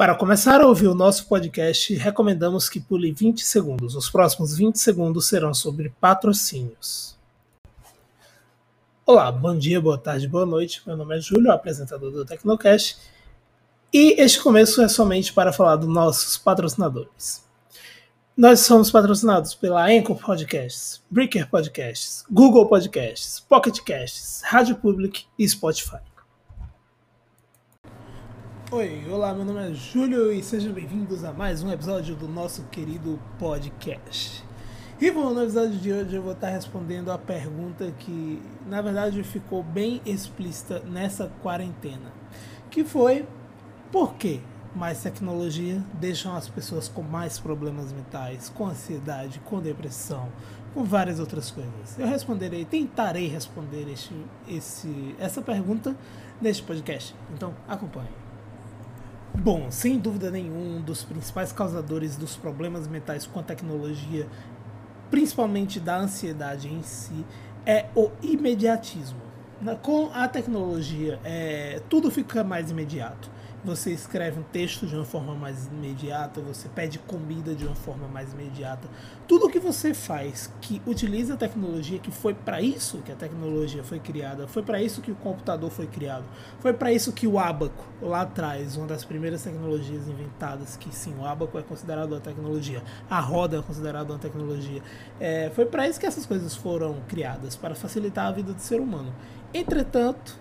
Para começar a ouvir o nosso podcast, recomendamos que pule 20 segundos. Os próximos 20 segundos serão sobre patrocínios. Olá, bom dia, boa tarde, boa noite. Meu nome é Júlio, apresentador do Tecnocast, e este começo é somente para falar dos nossos patrocinadores. Nós somos patrocinados pela Anchor Podcasts, Breaker Podcasts, Google Podcasts, Pocket Casts, Rádio Public e Spotify. Oi, olá, meu nome é Júlio e sejam bem-vindos a mais um episódio do nosso querido podcast. E bom, no episódio de hoje eu vou estar respondendo a pergunta que, na verdade, ficou bem explícita nessa quarentena, que foi por que mais tecnologia deixam as pessoas com mais problemas mentais, com ansiedade, com depressão, com várias outras coisas. Eu responderei, tentarei responder esse, essa pergunta neste podcast. Então, acompanhe. Bom, sem dúvida nenhuma, um dos principais causadores dos problemas mentais com a tecnologia, principalmente da ansiedade em si, é o imediatismo. Com a tecnologia, é, tudo fica mais imediato você escreve um texto de uma forma mais imediata, você pede comida de uma forma mais imediata. Tudo que você faz que utiliza a tecnologia, que foi para isso que a tecnologia foi criada, foi para isso que o computador foi criado, foi para isso que o ábaco, lá atrás, uma das primeiras tecnologias inventadas, que sim, o ábaco é considerado uma tecnologia, a roda é considerada uma tecnologia, é, foi para isso que essas coisas foram criadas, para facilitar a vida do ser humano. Entretanto,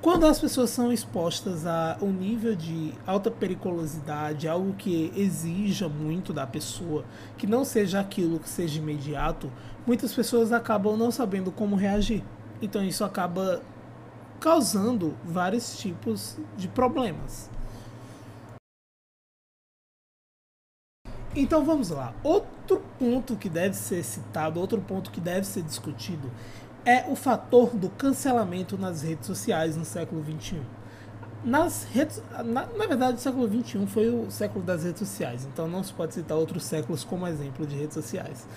quando as pessoas são expostas a um nível de alta periculosidade, algo que exija muito da pessoa, que não seja aquilo que seja imediato, muitas pessoas acabam não sabendo como reagir. Então isso acaba causando vários tipos de problemas. Então vamos lá. Outro ponto que deve ser citado, outro ponto que deve ser discutido é o fator do cancelamento nas redes sociais no século XXI. Nas redes, na, na verdade, o século XXI foi o século das redes sociais, então não se pode citar outros séculos como exemplo de redes sociais.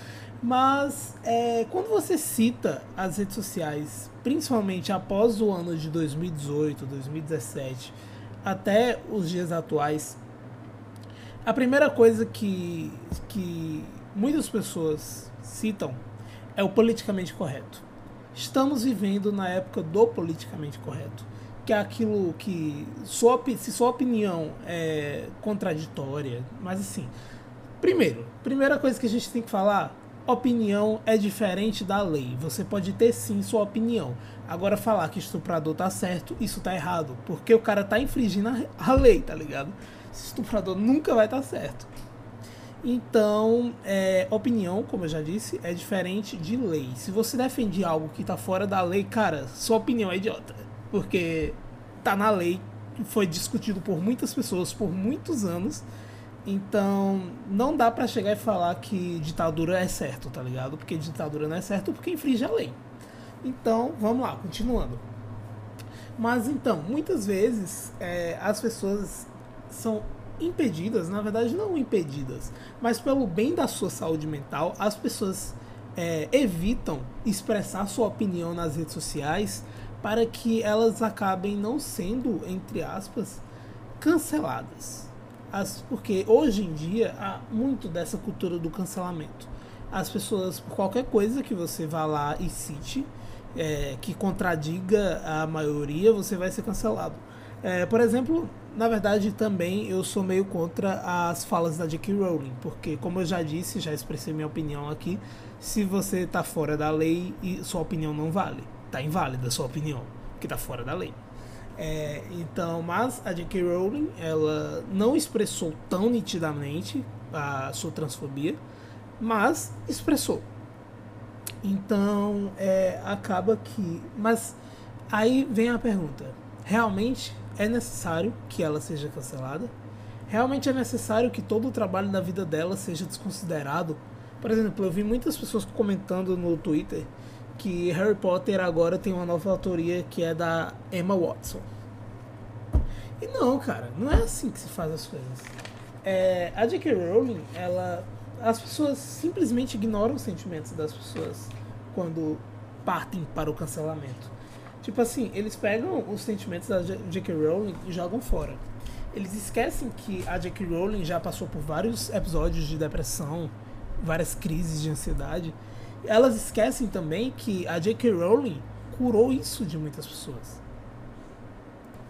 Mas é, quando você cita as redes sociais, principalmente após o ano de 2018, 2017, até os dias atuais, a primeira coisa que, que muitas pessoas citam é o politicamente correto. Estamos vivendo na época do politicamente correto, que é aquilo que sua, se sua opinião é contraditória, mas assim, primeiro, primeira coisa que a gente tem que falar, opinião é diferente da lei. Você pode ter sim sua opinião. Agora falar que estuprador tá certo, isso tá errado, porque o cara tá infringindo a, lei, tá ligado? Estuprador nunca vai estar tá certo. Então, é, opinião, como eu já disse, é diferente de lei. Se você defende algo que está fora da lei, cara, sua opinião é idiota. Porque tá na lei, foi discutido por muitas pessoas por muitos anos. Então, não dá para chegar e falar que ditadura é certo, tá ligado? Porque ditadura não é certo porque infringe a lei. Então, vamos lá, continuando. Mas então, muitas vezes é, as pessoas são impedidas, na verdade não impedidas, mas pelo bem da sua saúde mental, as pessoas é, evitam expressar sua opinião nas redes sociais para que elas acabem não sendo, entre aspas, canceladas. As, porque hoje em dia há muito dessa cultura do cancelamento. As pessoas, por qualquer coisa que você vá lá e cite, é, que contradiga a maioria, você vai ser cancelado. É, por exemplo, na verdade, também eu sou meio contra as falas da J.K. Rowling, porque, como eu já disse, já expressei minha opinião aqui, se você está fora da lei sua opinião não vale, está inválida a sua opinião, que está fora da lei. É, então, mas a J.K. Rowling, ela não expressou tão nitidamente a sua transfobia, mas expressou. Então, é, acaba que. Mas aí vem a pergunta: realmente é necessário que ela seja cancelada? Realmente é necessário que todo o trabalho da vida dela seja desconsiderado? Por exemplo, eu vi muitas pessoas comentando no Twitter que Harry Potter agora tem uma nova autoria que é da Emma Watson. E não, cara, não é assim que se faz as coisas. É, a J.K. Rowling, ela, as pessoas simplesmente ignoram os sentimentos das pessoas quando partem para o cancelamento. Tipo assim, eles pegam os sentimentos da J.K. Rowling e jogam fora. Eles esquecem que a J.K. Rowling já passou por vários episódios de depressão, várias crises de ansiedade. Elas esquecem também que a J.K. Rowling curou isso de muitas pessoas.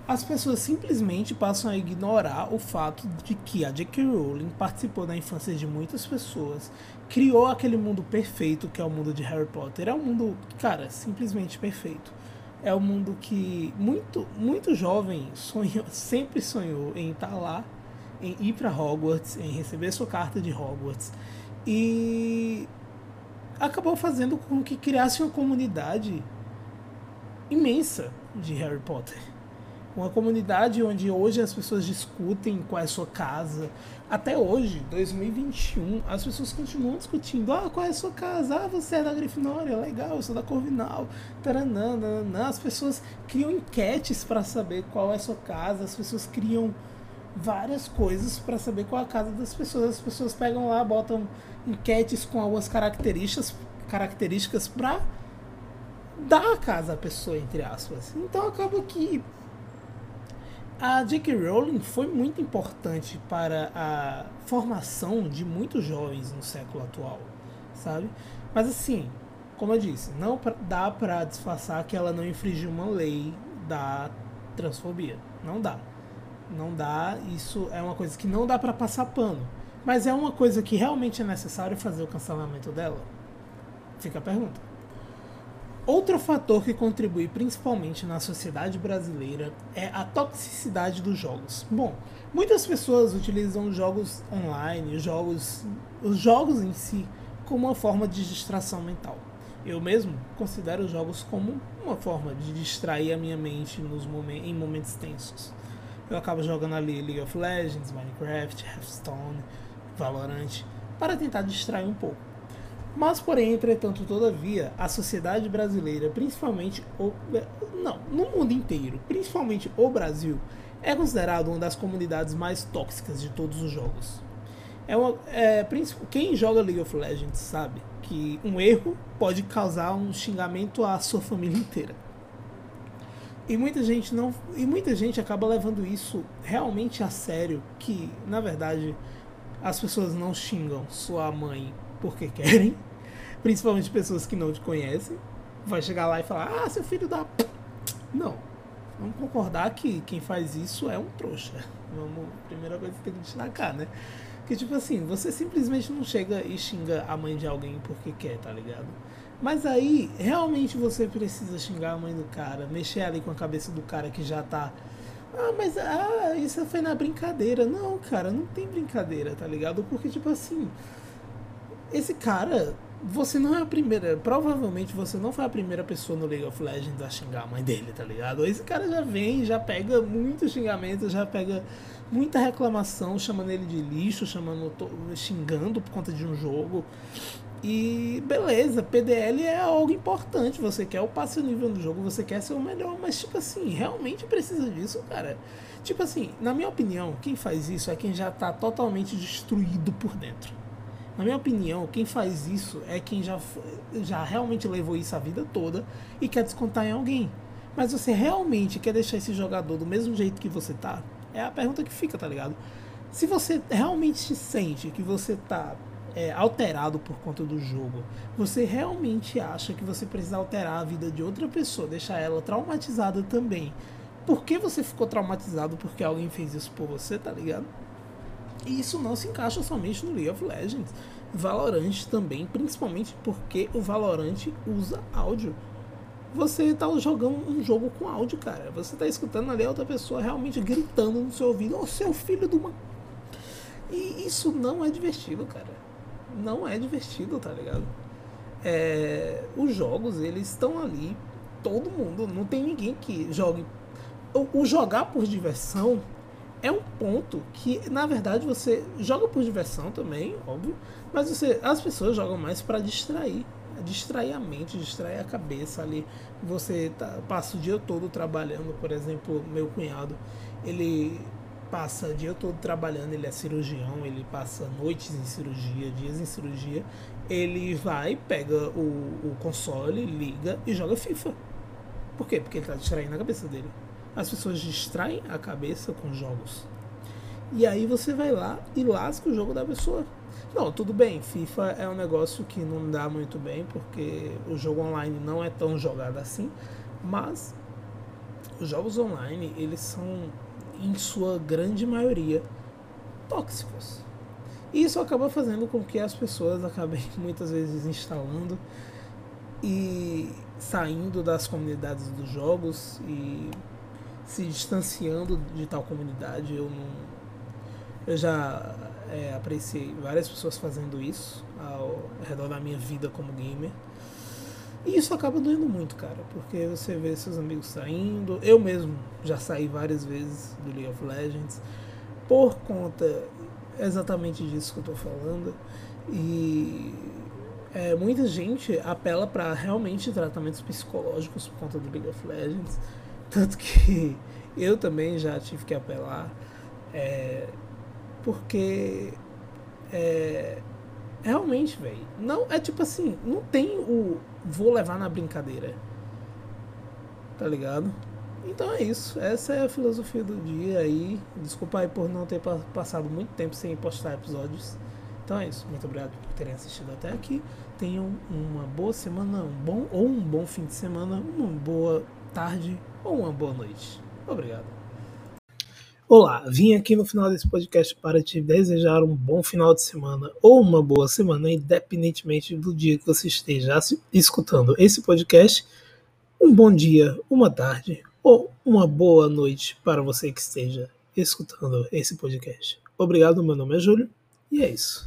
As pessoas simplesmente passam a ignorar o fato de que a J.K. Rowling participou da infância de muitas pessoas, criou aquele mundo perfeito que é o mundo de Harry Potter. É um mundo, cara, simplesmente perfeito é um mundo que muito, muito jovem sonhou, sempre sonhou em estar lá, em ir para Hogwarts, em receber sua carta de Hogwarts. E acabou fazendo com que criasse uma comunidade imensa de Harry Potter. Uma comunidade onde hoje as pessoas discutem qual é a sua casa. Até hoje, 2021, as pessoas continuam discutindo: ah, qual é a sua casa? Ah, você é da Grifinória, legal, eu sou da Corvinal. Taranã, nananã. As pessoas criam enquetes para saber qual é a sua casa, as pessoas criam várias coisas para saber qual é a casa das pessoas. As pessoas pegam lá, botam enquetes com algumas características características para dar a casa à pessoa, entre aspas. Então acaba que a J.K. Rowling foi muito importante para a formação de muitos jovens no século atual, sabe? Mas assim, como eu disse, não dá para disfarçar que ela não infringiu uma lei da transfobia. Não dá. Não dá, isso é uma coisa que não dá para passar pano. Mas é uma coisa que realmente é necessário fazer o cancelamento dela? Fica a pergunta. Outro fator que contribui principalmente na sociedade brasileira é a toxicidade dos jogos. Bom, muitas pessoas utilizam jogos online, jogos, os jogos em si, como uma forma de distração mental. Eu mesmo considero os jogos como uma forma de distrair a minha mente nos momentos, em momentos tensos. Eu acabo jogando ali League of Legends, Minecraft, Hearthstone, Valorant, para tentar distrair um pouco. Mas, porém, entretanto, todavia, a sociedade brasileira, principalmente o, não, no mundo inteiro, principalmente o Brasil, é considerado uma das comunidades mais tóxicas de todos os jogos. É uma, é, quem joga League of Legends sabe que um erro pode causar um xingamento à sua família inteira. E muita gente não, e muita gente acaba levando isso realmente a sério, que na verdade as pessoas não xingam sua mãe porque querem, principalmente pessoas que não te conhecem, vai chegar lá e falar: "Ah, seu filho da Não. Vamos concordar que quem faz isso é um trouxa. Vamos, primeira coisa que tem que destacar, né? Que tipo assim, você simplesmente não chega e xinga a mãe de alguém porque quer, tá ligado? Mas aí, realmente você precisa xingar a mãe do cara, mexer ali com a cabeça do cara que já tá. Ah, mas ah, isso foi na brincadeira. Não, cara, não tem brincadeira, tá ligado? Porque, tipo assim, esse cara, você não é a primeira. Provavelmente você não foi a primeira pessoa no League of Legends a xingar a mãe dele, tá ligado? Esse cara já vem, já pega muito xingamento, já pega muita reclamação, chamando ele de lixo, chamando, xingando por conta de um jogo. E beleza, PDL é algo importante. Você quer o passe nível do jogo, você quer ser o melhor, mas tipo assim, realmente precisa disso, cara. Tipo assim, na minha opinião, quem faz isso é quem já tá totalmente destruído por dentro. Na minha opinião, quem faz isso é quem já, já realmente levou isso a vida toda e quer descontar em alguém. Mas você realmente quer deixar esse jogador do mesmo jeito que você tá? É a pergunta que fica, tá ligado? Se você realmente sente que você tá é, alterado por conta do jogo, você realmente acha que você precisa alterar a vida de outra pessoa, deixar ela traumatizada também. Por que você ficou traumatizado porque alguém fez isso por você, tá ligado? E isso não se encaixa somente no League of Legends. Valorant também, principalmente porque o Valorant usa áudio. Você está jogando um jogo com áudio, cara. Você está escutando ali a outra pessoa realmente gritando no seu ouvido, ô oh, seu filho de uma. E isso não é divertido, cara. Não é divertido, tá ligado? É... Os jogos, eles estão ali, todo mundo, não tem ninguém que jogue. O, o jogar por diversão é um ponto que, na verdade, você joga por diversão também, óbvio, mas você, as pessoas jogam mais para distrair, distrair a mente, distrair a cabeça ali. Você tá, passa o dia todo trabalhando, por exemplo, meu cunhado, ele passa o dia todo trabalhando, ele é cirurgião, ele passa noites em cirurgia, dias em cirurgia. Ele vai, pega o, o console, liga e joga FIFA. Por quê? Porque ele está distraindo a cabeça dele. As pessoas distraem a cabeça com jogos. E aí você vai lá e lasca o jogo da pessoa. Não, tudo bem, FIFA é um negócio que não dá muito bem, porque o jogo online não é tão jogado assim, mas os jogos online, eles são, em sua grande maioria, tóxicos. E isso acaba fazendo com que as pessoas acabem muitas vezes instalando e saindo das comunidades dos jogos e se distanciando de tal comunidade. Eu não. Eu já é, apreciei várias pessoas fazendo isso ao redor da minha vida como gamer. E isso acaba doendo muito, cara, porque você vê seus amigos saindo. Eu mesmo já saí várias vezes do League of Legends por conta exatamente disso que eu tô falando. E é, muita gente apela para realmente tratamentos psicológicos por conta do League of Legends. Tanto que eu também já tive que apelar. É, porque é, realmente, velho, não é tipo assim, não tem o vou levar na brincadeira. Tá ligado? Então é isso. Essa é a filosofia do dia aí. Desculpa aí por não ter passado muito tempo sem postar episódios. Então é isso. Muito obrigado por terem assistido até aqui. Tenham uma boa semana, um bom ou um bom fim de semana, uma boa tarde ou uma boa noite. Obrigado. Olá, vim aqui no final desse podcast para te desejar um bom final de semana ou uma boa semana, independentemente do dia que você esteja escutando esse podcast. Um bom dia, uma tarde ou uma boa noite para você que esteja escutando esse podcast. Obrigado, meu nome é Júlio e é isso.